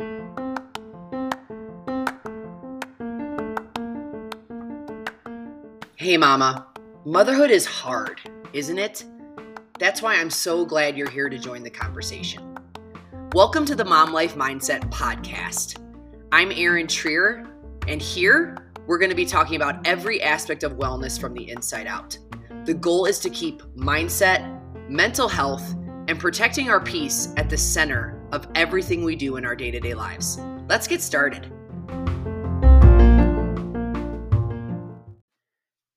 Hey, Mama. Motherhood is hard, isn't it? That's why I'm so glad you're here to join the conversation. Welcome to the Mom Life Mindset Podcast. I'm Erin Trier, and here we're going to be talking about every aspect of wellness from the inside out. The goal is to keep mindset, mental health, and protecting our peace at the center of everything we do in our day to day lives. Let's get started.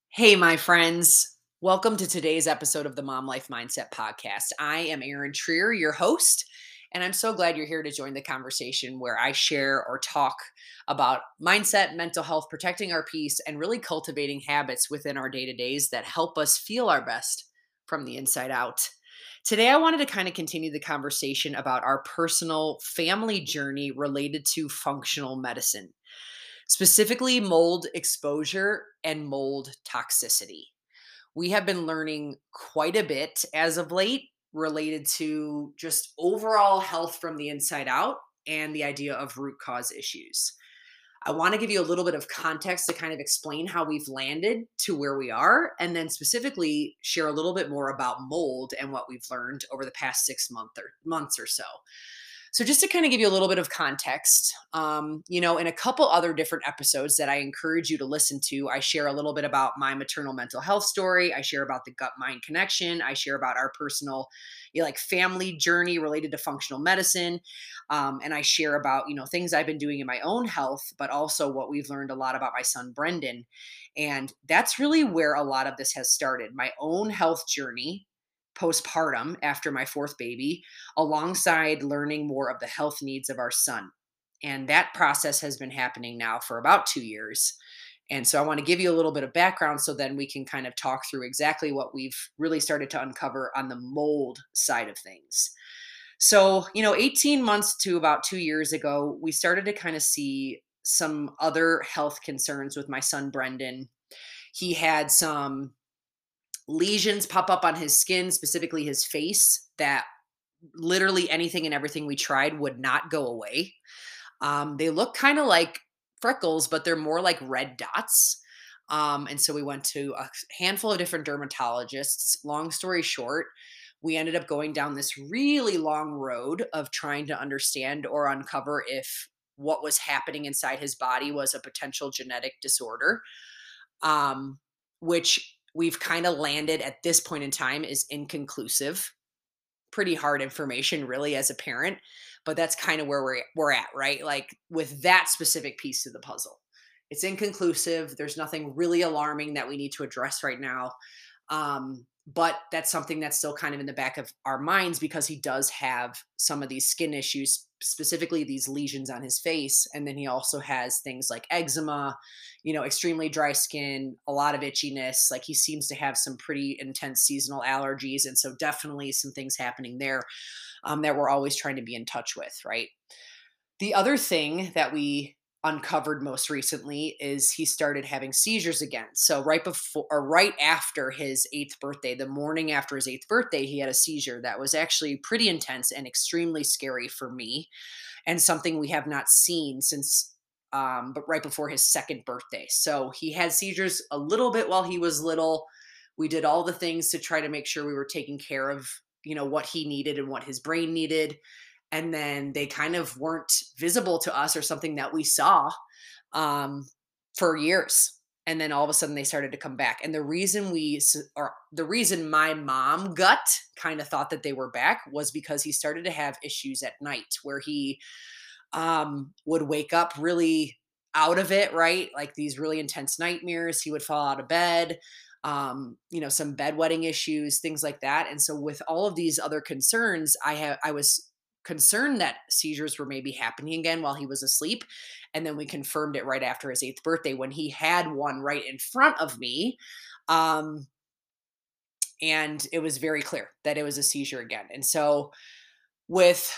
Hey, my friends. Welcome to today's episode of the Mom Life Mindset Podcast. I am Erin Trier, your host, and I'm so glad you're here to join the conversation where I share or talk about mindset, mental health, protecting our peace, and really cultivating habits within our day to days that help us feel our best from the inside out. Today, I wanted to kind of continue the conversation about our personal family journey related to functional medicine specifically mold exposure and mold toxicity. We have been learning quite a bit as of late related to just overall health from the inside out and the idea of root cause issues. I want to give you a little bit of context to kind of explain how we've landed to where we are, and then specifically share a little bit more about mold and what we've learned over the past six month or months or so. So, just to kind of give you a little bit of context, um, you know, in a couple other different episodes that I encourage you to listen to, I share a little bit about my maternal mental health story. I share about the gut mind connection. I share about our personal, you know, like family journey related to functional medicine. Um, and I share about, you know, things I've been doing in my own health, but also what we've learned a lot about my son, Brendan. And that's really where a lot of this has started my own health journey postpartum after my fourth baby, alongside learning more of the health needs of our son. And that process has been happening now for about two years. And so I want to give you a little bit of background so then we can kind of talk through exactly what we've really started to uncover on the mold side of things. So, you know, 18 months to about two years ago, we started to kind of see some other health concerns with my son, Brendan. He had some lesions pop up on his skin, specifically his face, that literally anything and everything we tried would not go away. Um, they look kind of like freckles, but they're more like red dots. Um, and so we went to a handful of different dermatologists. Long story short, we ended up going down this really long road of trying to understand or uncover if what was happening inside his body was a potential genetic disorder, um, which we've kind of landed at this point in time is inconclusive. Pretty hard information, really, as a parent, but that's kind of where we're we're at, right? Like with that specific piece of the puzzle, it's inconclusive. There's nothing really alarming that we need to address right now. Um, but that's something that's still kind of in the back of our minds because he does have some of these skin issues specifically these lesions on his face and then he also has things like eczema you know extremely dry skin a lot of itchiness like he seems to have some pretty intense seasonal allergies and so definitely some things happening there um, that we're always trying to be in touch with right? The other thing that we uncovered most recently is he started having seizures again. So right before or right after his 8th birthday, the morning after his 8th birthday, he had a seizure that was actually pretty intense and extremely scary for me and something we have not seen since um but right before his second birthday. So he had seizures a little bit while he was little. We did all the things to try to make sure we were taking care of, you know, what he needed and what his brain needed and then they kind of weren't visible to us or something that we saw um, for years and then all of a sudden they started to come back and the reason we or the reason my mom gut kind of thought that they were back was because he started to have issues at night where he um, would wake up really out of it right? Like these really intense nightmares he would fall out of bed um, you know some bedwetting issues things like that and so with all of these other concerns i have i was concerned that seizures were maybe happening again while he was asleep. And then we confirmed it right after his eighth birthday when he had one right in front of me. Um, and it was very clear that it was a seizure again. And so, with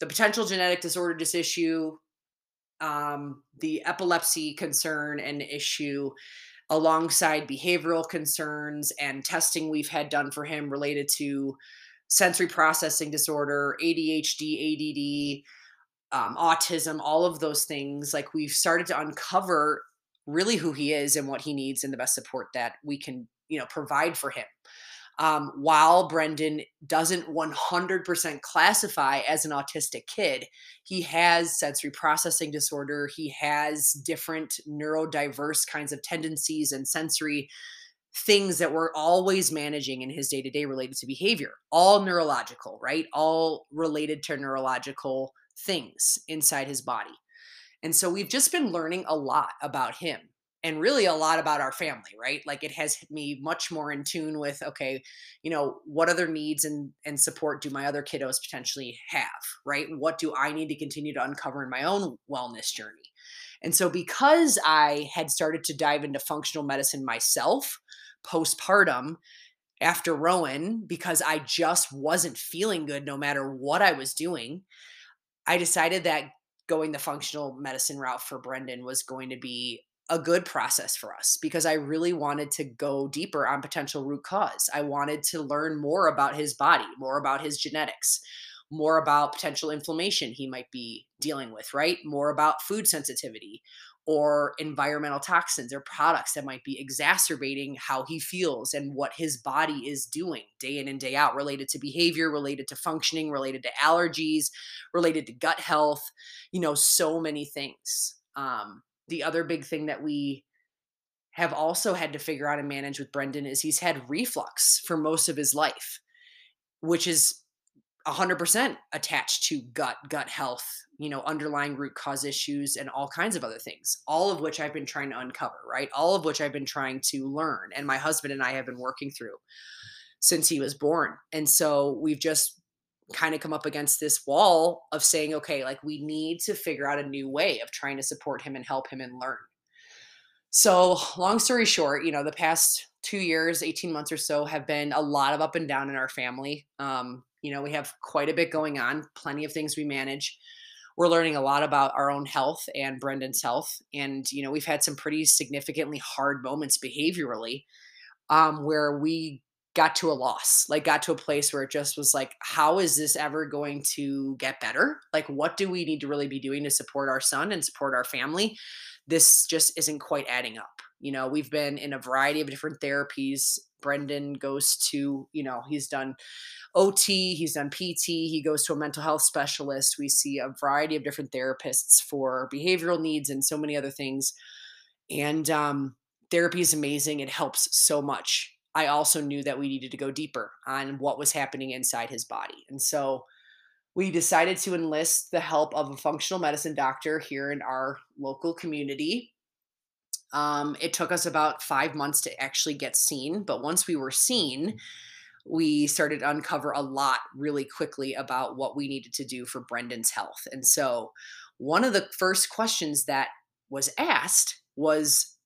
the potential genetic disorder dis issue, um, the epilepsy concern and issue, alongside behavioral concerns and testing we've had done for him related to sensory processing disorder, ADHD, ADD, um, autism, all of those things. Like we've started to uncover really who he is and what he needs and the best support that we can, you know, provide for him. Um, while Brendan doesn't 100% classify as an autistic kid, he has sensory processing disorder. He has different neurodiverse kinds of tendencies and sensory things that we're always managing in his day to day related to behavior, all neurological, right? All related to neurological things inside his body. And so we've just been learning a lot about him and really a lot about our family, right? Like it has me much more in tune with okay, you know, what other needs and and support do my other kiddos potentially have, right? What do I need to continue to uncover in my own wellness journey? And so because I had started to dive into functional medicine myself postpartum after Rowan because I just wasn't feeling good no matter what I was doing, I decided that going the functional medicine route for Brendan was going to be a good process for us because I really wanted to go deeper on potential root cause. I wanted to learn more about his body, more about his genetics, more about potential inflammation he might be dealing with, right? More about food sensitivity or environmental toxins or products that might be exacerbating how he feels and what his body is doing day in and day out related to behavior, related to functioning, related to allergies, related to gut health, you know, so many things. Um, the other big thing that we have also had to figure out and manage with Brendan is he's had reflux for most of his life, which is 100% attached to gut gut health you know underlying root cause issues and all kinds of other things all of which i've been trying to uncover right? All of which i've been trying to learn and my husband and i have been working through since he was born. And so we've just kind of come up against this wall of saying okay like we need to figure out a new way of trying to support him and help him and learn. So long story short you know the past two years 18 months or so have been a lot of up and down in our family. Um, you know, we have quite a bit going on, plenty of things we manage. We're learning a lot about our own health and Brendan's health. And, you know, we've had some pretty significantly hard moments behaviorally um, where we got to a loss, like got to a place where it just was like, how is this ever going to get better? Like, what do we need to really be doing to support our son and support our family? This just isn't quite adding up. You know, we've been in a variety of different therapies. Brendan goes to, you know, he's done OT, he's done PT, he goes to a mental health specialist. We see a variety of different therapists for behavioral needs and so many other things. And um, therapy is amazing. It helps so much. I also knew that we needed to go deeper on what was happening inside his body. And so we decided to enlist the help of a functional medicine doctor here in our local community. Um, it took us about five months to actually get seen, but once we were seen, we started to uncover a lot really quickly about what we needed to do for Brendan's health. And so, one of the first questions that was asked was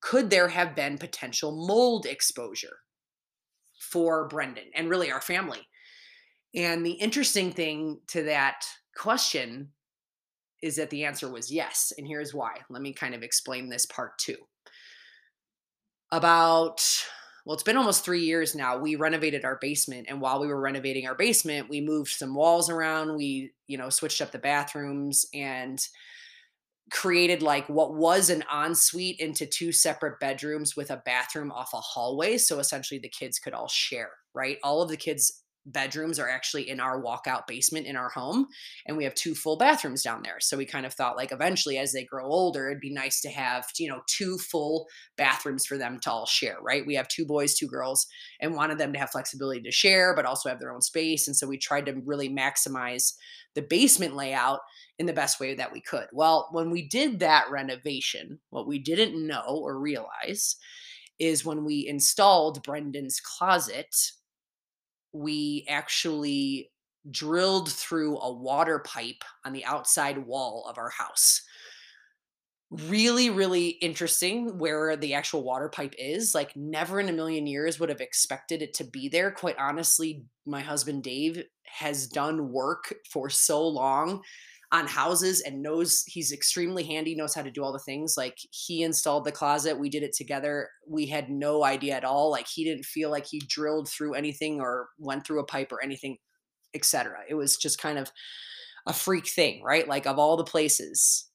could there have been potential mold exposure for Brendan and really our family? And the interesting thing to that question is that the answer was yes. And here's why. Let me kind of explain this part too. About well, it's been almost three years now. We renovated our basement, and while we were renovating our basement, we moved some walls around. We, you know, switched up the bathrooms and created like what was an ensuite into two separate bedrooms with a bathroom off a hallway. So essentially, the kids could all share, right? All of the kids bedrooms are actually in our walkout basement in our home and we have two full bathrooms down there. So we kind of thought like eventually as they grow older it'd be nice to have you know two full bathrooms for them to all share right? We have two boys two girls and wanted them to have flexibility to share but also have their own space and so we tried to really maximize the basement layout in the best way that we could. Well when we did that renovation what we didn't know or realize is when we installed brendan's closet we actually drilled through a water pipe on the outside wall of our house. Really, really interesting where the actual water pipe is. Like, never in a million years would have expected it to be there. Quite honestly, my husband Dave has done work for so long on houses and knows he's extremely handy, knows how to do all the things. Like he installed the closet, we did it together. We had no idea at all. Like he didn't feel like he drilled through anything or went through a pipe or anything, etc. It was just kind of a freak thing, right? Like of all the places,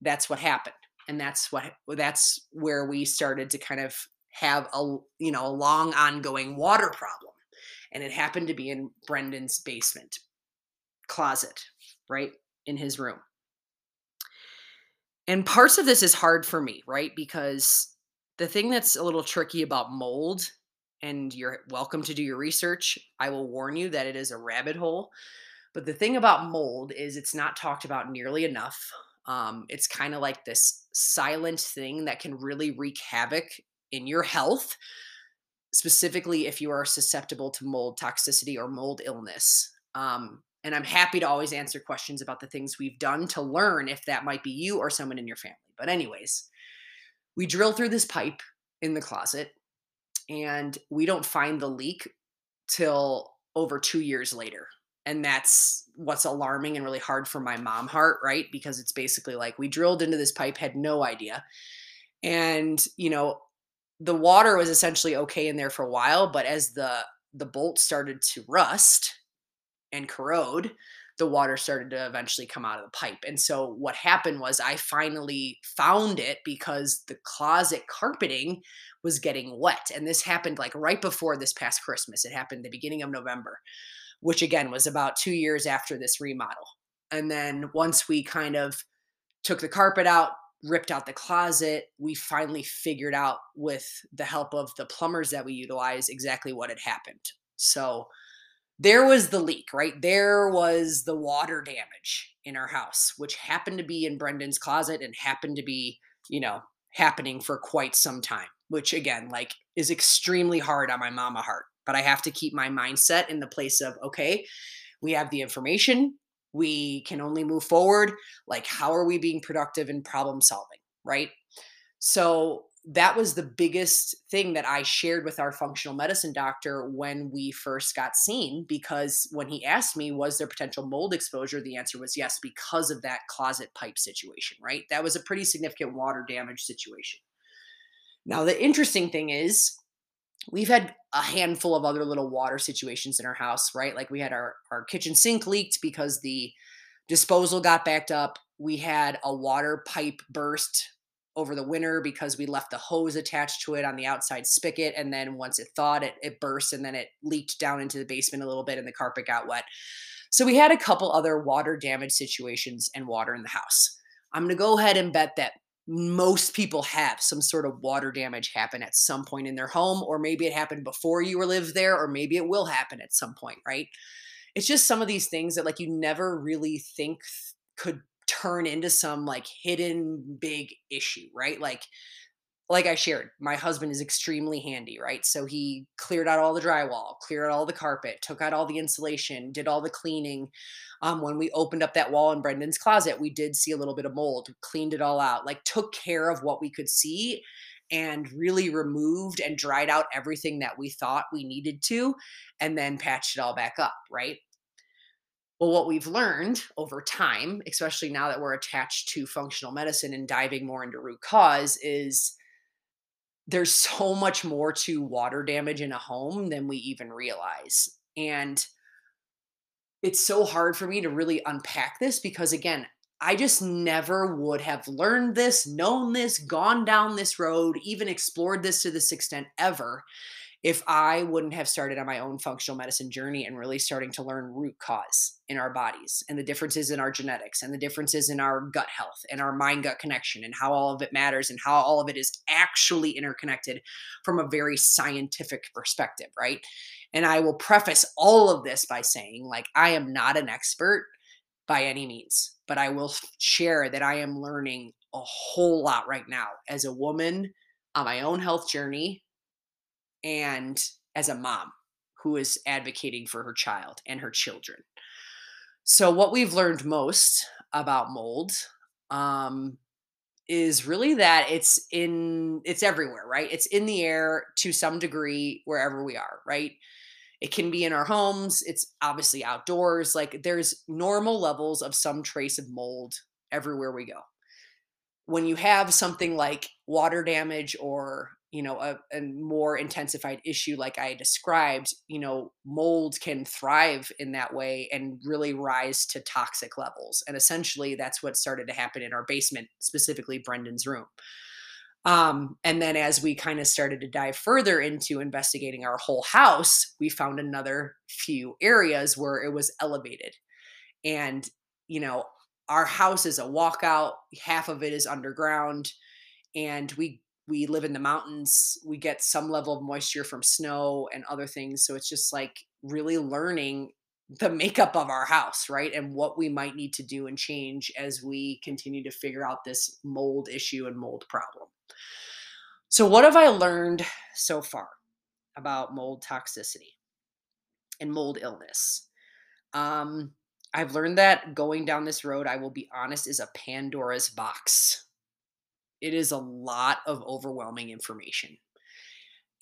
that's what happened. And that's what that's where we started to kind of have a you know a long ongoing water problem. And it happened to be in Brendan's basement closet, right? In his room. And parts of this is hard for me, right? Because the thing that's a little tricky about mold and you're welcome to do your research. I will warn you that it is a rabbit hole. But the thing about mold is it's not talked about nearly enough. Um, it's kind of like this silent thing that can really wreak havoc in your health, specifically if you are susceptible to mold toxicity or mold illness. Um, and I'm happy to always answer questions about the things we've done to learn if that might be you or someone in your family. But, anyways, we drill through this pipe in the closet and we don't find the leak till over two years later and that's what's alarming and really hard for my mom heart right because it's basically like we drilled into this pipe had no idea and you know the water was essentially okay in there for a while but as the the bolt started to rust and corrode the water started to eventually come out of the pipe. And so what happened was I finally found it because the closet carpeting was getting wet. And this happened like right before this past Christmas. It happened the beginning of November, which again was about two years after this remodel. And then once we kind of took the carpet out, ripped out the closet, we finally figured out with the help of the plumbers that we utilize exactly what had happened. So there was the leak, right? There was the water damage in our house, which happened to be in Brendan's closet and happened to be, you know, happening for quite some time, which again, like is extremely hard on my mama heart. But I have to keep my mindset in the place of, okay, we have the information, we can only move forward. Like, how are we being productive in problem solving, right? So that was the biggest thing that I shared with our functional medicine doctor when we first got seen. Because when he asked me, was there potential mold exposure? The answer was yes, because of that closet pipe situation, right? That was a pretty significant water damage situation. Now, the interesting thing is, we've had a handful of other little water situations in our house, right? Like we had our, our kitchen sink leaked because the disposal got backed up. We had a water pipe burst over the winter because we left the hose attached to it on the outside spigot. And then once it thawed, it, it burst and then it leaked down into the basement a little bit and the carpet got wet. So we had a couple other water damage situations and water in the house. I'm going to go ahead and bet that most people have some sort of water damage happen at some point in their home, or maybe it happened before you were lived there, or maybe it will happen at some point, right? It's just some of these things that like you never really think could turn into some like hidden big issue, right? Like like I shared, my husband is extremely handy, right? So he cleared out all the drywall, cleared out all the carpet, took out all the insulation, did all the cleaning. Um, when we opened up that wall in Brendan's closet, we did see a little bit of mold, cleaned it all out, like took care of what we could see and really removed and dried out everything that we thought we needed to and then patched it all back up, right? Well, what we've learned over time, especially now that we're attached to functional medicine and diving more into root cause, is there's so much more to water damage in a home than we even realize. And it's so hard for me to really unpack this because, again, I just never would have learned this, known this, gone down this road, even explored this to this extent ever if I wouldn't have started on my own functional medicine journey and really starting to learn root cause in our bodies and the differences in our genetics and the differences in our gut health and our mind gut connection and how all of it matters and how all of it is actually interconnected from a very scientific perspective, right? And I will preface all of this by saying, like, I am not an expert by any means, but I will share that I am learning a whole lot right now as a woman on my own health journey and as a mom who is advocating for her child and her children. So, what we've learned most about mold um, is really that it's in it's everywhere, right? It's in the air to some degree wherever we are, right? It can be in our homes. It's obviously outdoors. Like there's normal levels of some trace of mold everywhere we go. When you have something like water damage or you know a, a, more intensified issue like i described you know mold can thrive in that way and really rise to toxic levels and essentially that's what started to happen in our basement specifically brendan's room. Um, and then as we kind of started to dive further into investigating our whole house we found another few areas where it was elevated. And you know our house is a walkout half of it is underground and we we live in the mountains we get some level of moisture from snow and other things so it's just like really learning the makeup of our house right and what we might need to do and change as we continue to figure out this mold issue and mold problem. So what have i learned so far about mold toxicity and mold illness? Um, i've learned that going down this road i will be honest is a pandora's box it is a lot of overwhelming information.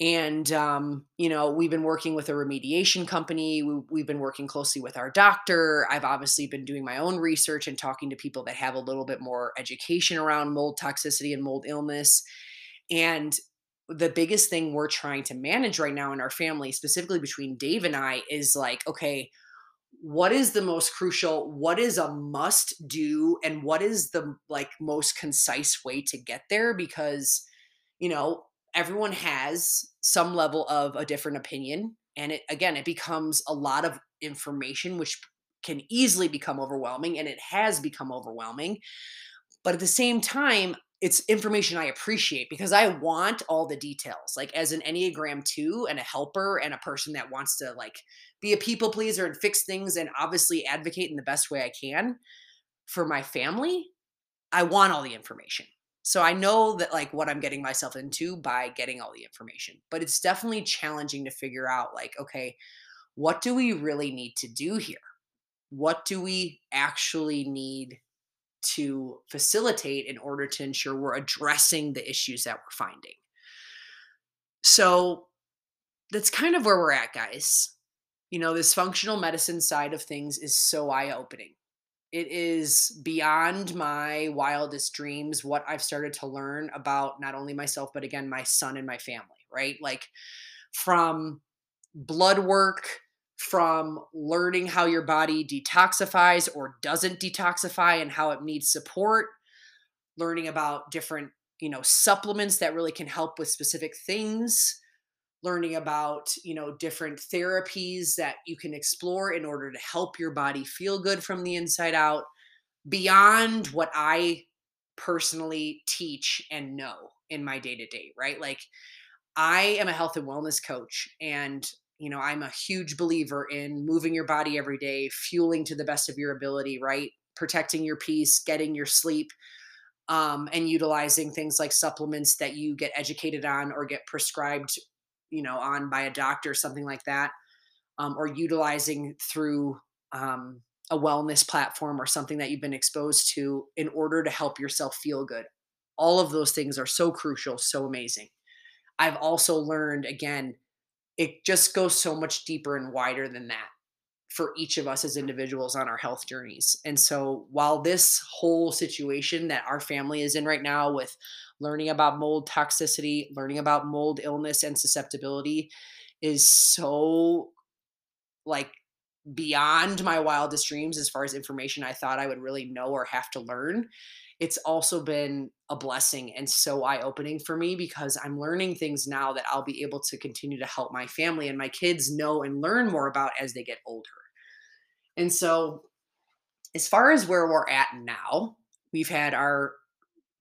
And, um, you know, we've been working with a remediation company. We, we've been working closely with our doctor. I've obviously been doing my own research and talking to people that have a little bit more education around mold toxicity and mold illness. And the biggest thing we're trying to manage right now in our family, specifically between Dave and I, is like, okay, what is the most crucial what is a must do and what is the like most concise way to get there? Because you know everyone has some level of a different opinion and it again it becomes a lot of information which can easily become overwhelming and it has become overwhelming. But at the same time it's information I appreciate because I want all the details. Like as an Enneagram 2 and a helper and a person that wants to like be a people pleaser and fix things and obviously advocate in the best way I can for my family, I want all the information. So I know that like what I'm getting myself into by getting all the information. But it's definitely challenging to figure out like okay, what do we really need to do here? What do we actually need to facilitate in order to ensure we're addressing the issues that we're finding. So that's kind of where we're at, guys. You know, this functional medicine side of things is so eye opening. It is beyond my wildest dreams what I've started to learn about not only myself, but again, my son and my family, right? Like from blood work from learning how your body detoxifies or doesn't detoxify and how it needs support, learning about different, you know, supplements that really can help with specific things, learning about, you know, different therapies that you can explore in order to help your body feel good from the inside out beyond what I personally teach and know in my day to day, right? Like I am a health and wellness coach and you know i'm a huge believer in moving your body every day fueling to the best of your ability right? Protecting your peace getting your sleep um, and utilizing things like supplements that you get educated on or get prescribed you know on by a doctor something like that um, or utilizing through um, a wellness platform or something that you've been exposed to in order to help yourself feel good. All of those things are so crucial so amazing. I've also learned again it just goes so much deeper and wider than that for each of us as individuals on our health journeys. And so while this whole situation that our family is in right now with learning about mold toxicity, learning about mold illness and susceptibility is so like beyond my wildest dreams as far as information I thought I would really know or have to learn it's also been a blessing and so eye opening for me because I'm learning things now that I'll be able to continue to help my family and my kids know and learn more about as they get older. And so, as far as where we're at now, we've had our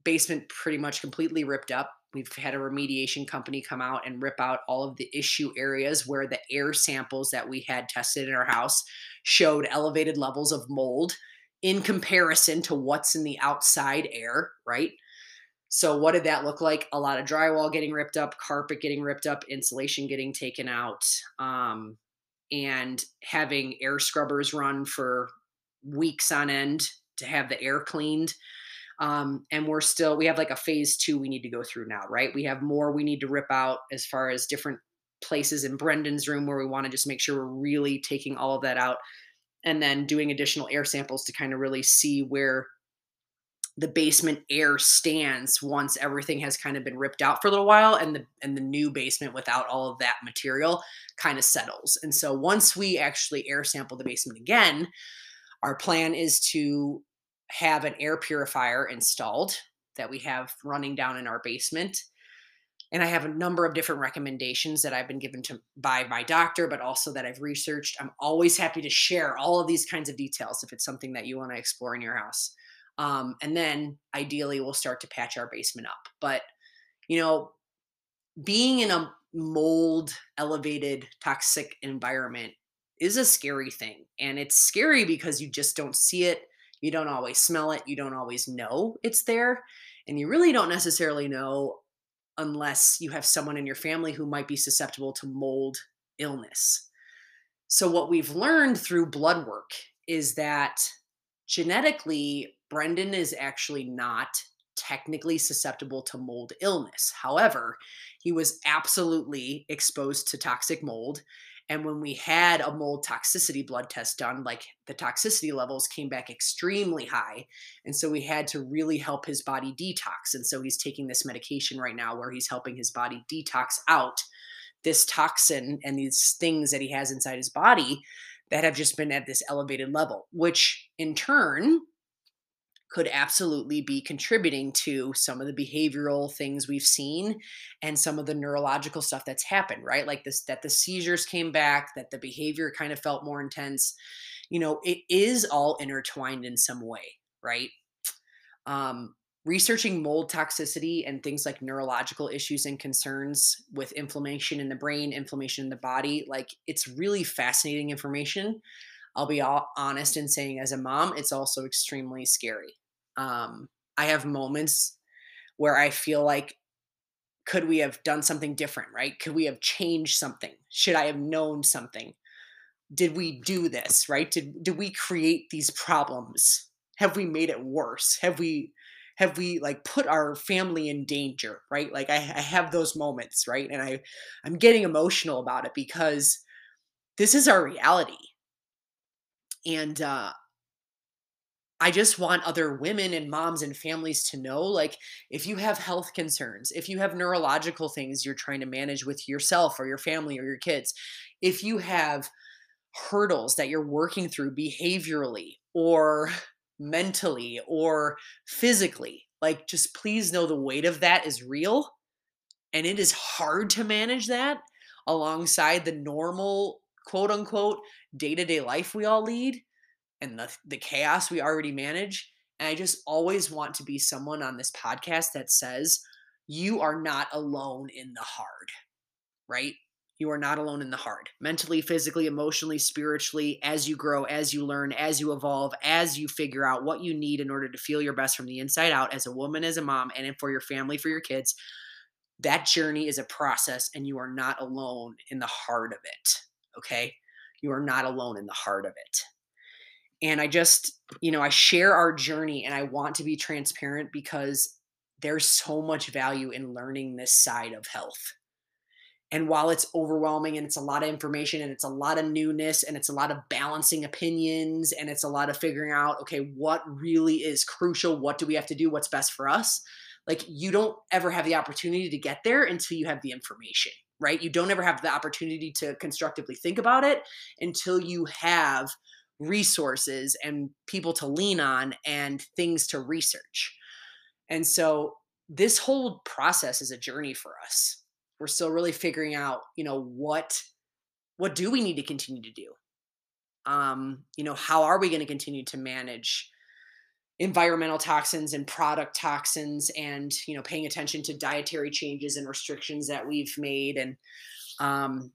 basement pretty much completely ripped up. We've had a remediation company come out and rip out all of the issue areas where the air samples that we had tested in our house showed elevated levels of mold in comparison to what's in the outside air, right? So, what did that look like? A lot of drywall getting ripped up, carpet getting ripped up, insulation getting taken out, um, and having air scrubbers run for weeks on end to have the air cleaned. Um, and we're still, we have like a phase two we need to go through now, right? We have more we need to rip out as far as different places in Brendan's room where we want to just make sure we're really taking all of that out and then doing additional air samples to kind of really see where the basement air stands once everything has kind of been ripped out for a little while and the and the new basement without all of that material kind of settles. And so once we actually air sample the basement again, our plan is to have an air purifier installed that we have running down in our basement. And I have a number of different recommendations that I've been given to by my doctor, but also that I've researched. I'm always happy to share all of these kinds of details if it's something that you want to explore in your house. Um, and then ideally, we'll start to patch our basement up. But, you know, being in a mold elevated toxic environment is a scary thing. And it's scary because you just don't see it. You don't always smell it. You don't always know it's there. And you really don't necessarily know unless you have someone in your family who might be susceptible to mold illness. So, what we've learned through blood work is that genetically, Brendan is actually not technically susceptible to mold illness. However, he was absolutely exposed to toxic mold. And when we had a mold toxicity blood test done, like the toxicity levels came back extremely high. And so we had to really help his body detox. And so he's taking this medication right now where he's helping his body detox out this toxin and these things that he has inside his body that have just been at this elevated level, which in turn could absolutely be contributing to some of the behavioral things we've seen and some of the neurological stuff that's happened, right? Like this, that the seizures came back, that the behavior kind of felt more intense. You know, it is all intertwined in some way, right? Um, researching mold toxicity and things like neurological issues and concerns with inflammation in the brain, inflammation in the body, like it's really fascinating information. I'll be all honest in saying, as a mom, it's also extremely scary. Um, I have moments where I feel like, could we have done something different, right? Could we have changed something? Should I have known something? Did we do this, right? Did, did we create these problems? Have we made it worse? Have we have we like put our family in danger right like I, I, have those moments right and i i'm getting emotional about it because this is our reality and uh I just want other women and moms and families to know like if you have health concerns, if you have neurological things you're trying to manage with yourself or your family or your kids, if you have hurdles that you're working through behaviorally or mentally or physically, like just please know the weight of that is real and it is hard to manage that alongside the normal quote unquote day-to-day life we all lead and the, the chaos we already manage. And I just always want to be someone on this podcast that says, you are not alone in the hard, right? You are not alone in the hard, mentally, physically, emotionally, spiritually, as you grow, as you learn, as you evolve, as you figure out what you need in order to feel your best from the inside out as a woman, as a mom, and for your family, for your kids. That journey is a process, and you are not alone in the heart of it. Okay. You are not alone in the heart of it and i just you know i share our journey and i want to be transparent because there's so much value in learning this side of health. And while it's overwhelming and it's a lot of information and it's a lot of newness and it's a lot of balancing opinions and it's a lot of figuring out okay what really is crucial? What do we have to do? What's best for us? Like you don't ever have the opportunity to get there until you have the information right? You don't ever have the opportunity to constructively think about it until you have resources and people to lean on and things to research. And so this whole process is a journey for us. We're still really figuring out, you know, what what do we need to continue to do? Um, you know, how are we going to continue to manage environmental toxins and product toxins and, you know, paying attention to dietary changes and restrictions that we've made and um,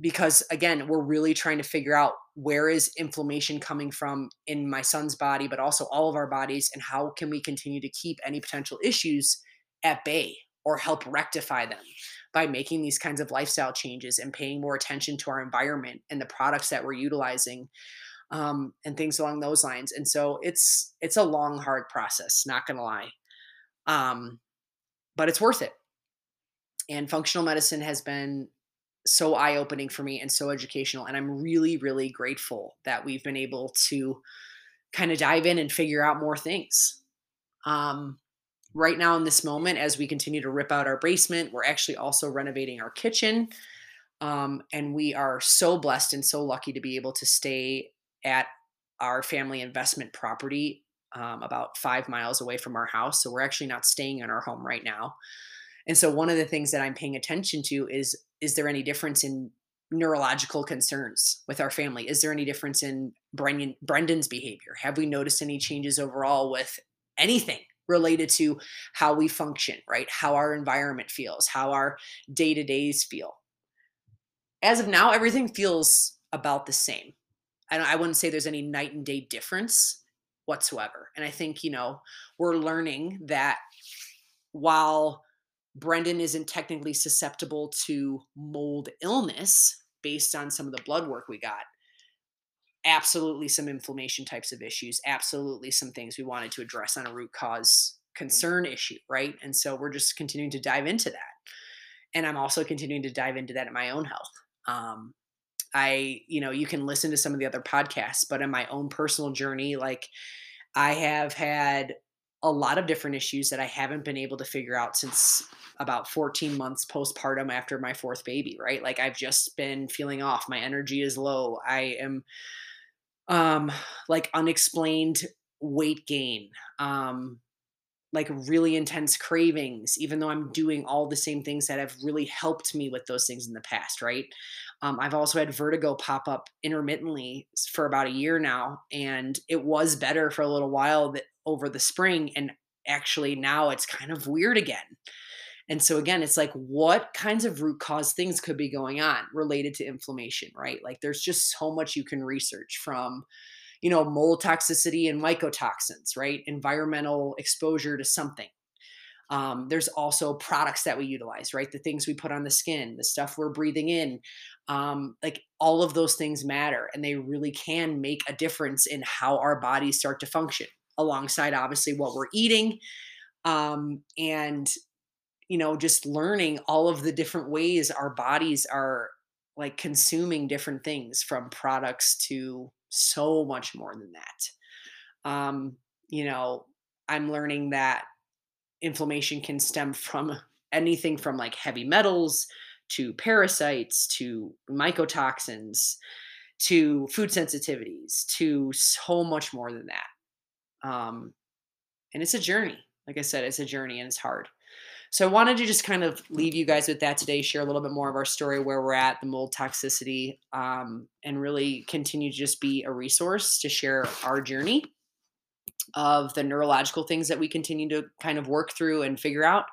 because again we're really trying to figure out where is inflammation coming from in my son's body but also all of our bodies and how can we continue to keep any potential issues at bay or help rectify them by making these kinds of lifestyle changes and paying more attention to our environment and the products that we're utilizing um, and things along those lines. And so it's it's a long hard process not gonna lie um, but it's worth it. And functional medicine has been so eye opening for me and so educational. And I'm really, really grateful that we've been able to kind of dive in and figure out more things. Um, right now, in this moment, as we continue to rip out our basement, we're actually also renovating our kitchen. Um, and we are so blessed and so lucky to be able to stay at our family investment property um, about five miles away from our house. So we're actually not staying in our home right now. And so one of the things that I'm paying attention to is is there any difference in neurological concerns with our family? Is there any difference in Brendan, Brendan's behavior? Have we noticed any changes overall with anything related to how we function, right? How our environment feels, how our day to days feel. As of now, everything feels about the same. I, I wouldn't say there's any night and day difference whatsoever. And I think, you know, we're learning that while Brendan isn't technically susceptible to mold illness based on some of the blood work we got. Absolutely, some inflammation types of issues. Absolutely, some things we wanted to address on a root cause concern issue, right? And so we're just continuing to dive into that. And I'm also continuing to dive into that in my own health. Um, I, you know, you can listen to some of the other podcasts, but in my own personal journey, like I have had a lot of different issues that I haven't been able to figure out since about 14 months postpartum after my fourth baby, right? Like I've just been feeling off. My energy is low. I am um like unexplained weight gain. Um like really intense cravings even though I'm doing all the same things that have really helped me with those things in the past, right? Um, I've also had vertigo pop up intermittently for about a year now, and it was better for a little while that over the spring, and actually now it's kind of weird again. And so again, it's like what kinds of root cause things could be going on related to inflammation, right? Like there's just so much you can research from you know mold toxicity and mycotoxins, right? Environmental exposure to something. Um, there's also products that we utilize, right? The things we put on the skin, the stuff we're breathing in, um, like all of those things matter and they really can make a difference in how our bodies start to function alongside obviously what we're eating um, and you know just learning all of the different ways our bodies are like consuming different things from products to so much more than that. Um, you know i'm learning that inflammation can stem from anything from like heavy metals to parasites to mycotoxins to food sensitivities to so much more than that um, and it's a journey. Like i said it's a journey and it's hard. So I wanted to just kind of leave you guys with that today, share a little bit more of our story, where we're at, the mold toxicity, um, and really continue to just be a resource to share our journey of the neurological things that we continue to kind of work through and figure out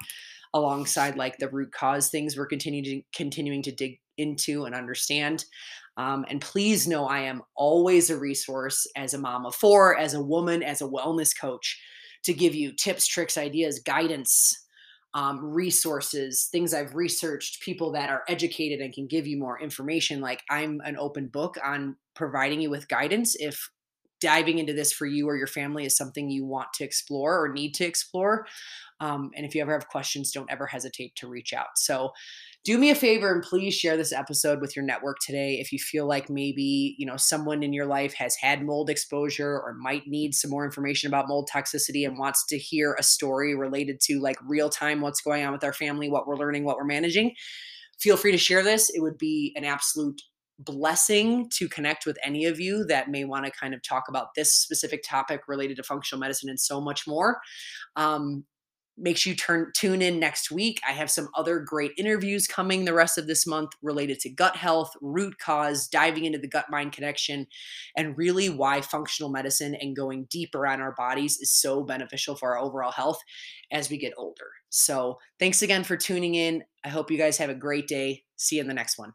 alongside like the root cause things we're continuing to continuing to dig into and understand um, and please know i am always a resource as a mom of four as a woman as a wellness coach to give you tips tricks ideas guidance um, resources, things I've researched, people that are educated and can give you more information. Like I'm an open book on providing you with guidance if diving into this for you or your family is something you want to explore or need to explore. Um, and if you ever have questions, don't ever hesitate to reach out. So, do me a favor and please share this episode with your network today if you feel like maybe you know someone in your life has had mold exposure or might need some more information about mold toxicity and wants to hear a story related to like real time what's going on with our family what we're learning what we're managing feel free to share this. It would be an absolute blessing to connect with any of you that may want to kind of talk about this specific topic related to functional medicine and so much more. Um, make sure you turn tune in next week. I have some other great interviews coming the rest of this month related to gut health, root cause, diving into the gut mind connection, and really why functional medicine and going deeper on our bodies is so beneficial for our overall health as we get older. So, thanks again for tuning in. I hope you guys have a great day. See you in the next one.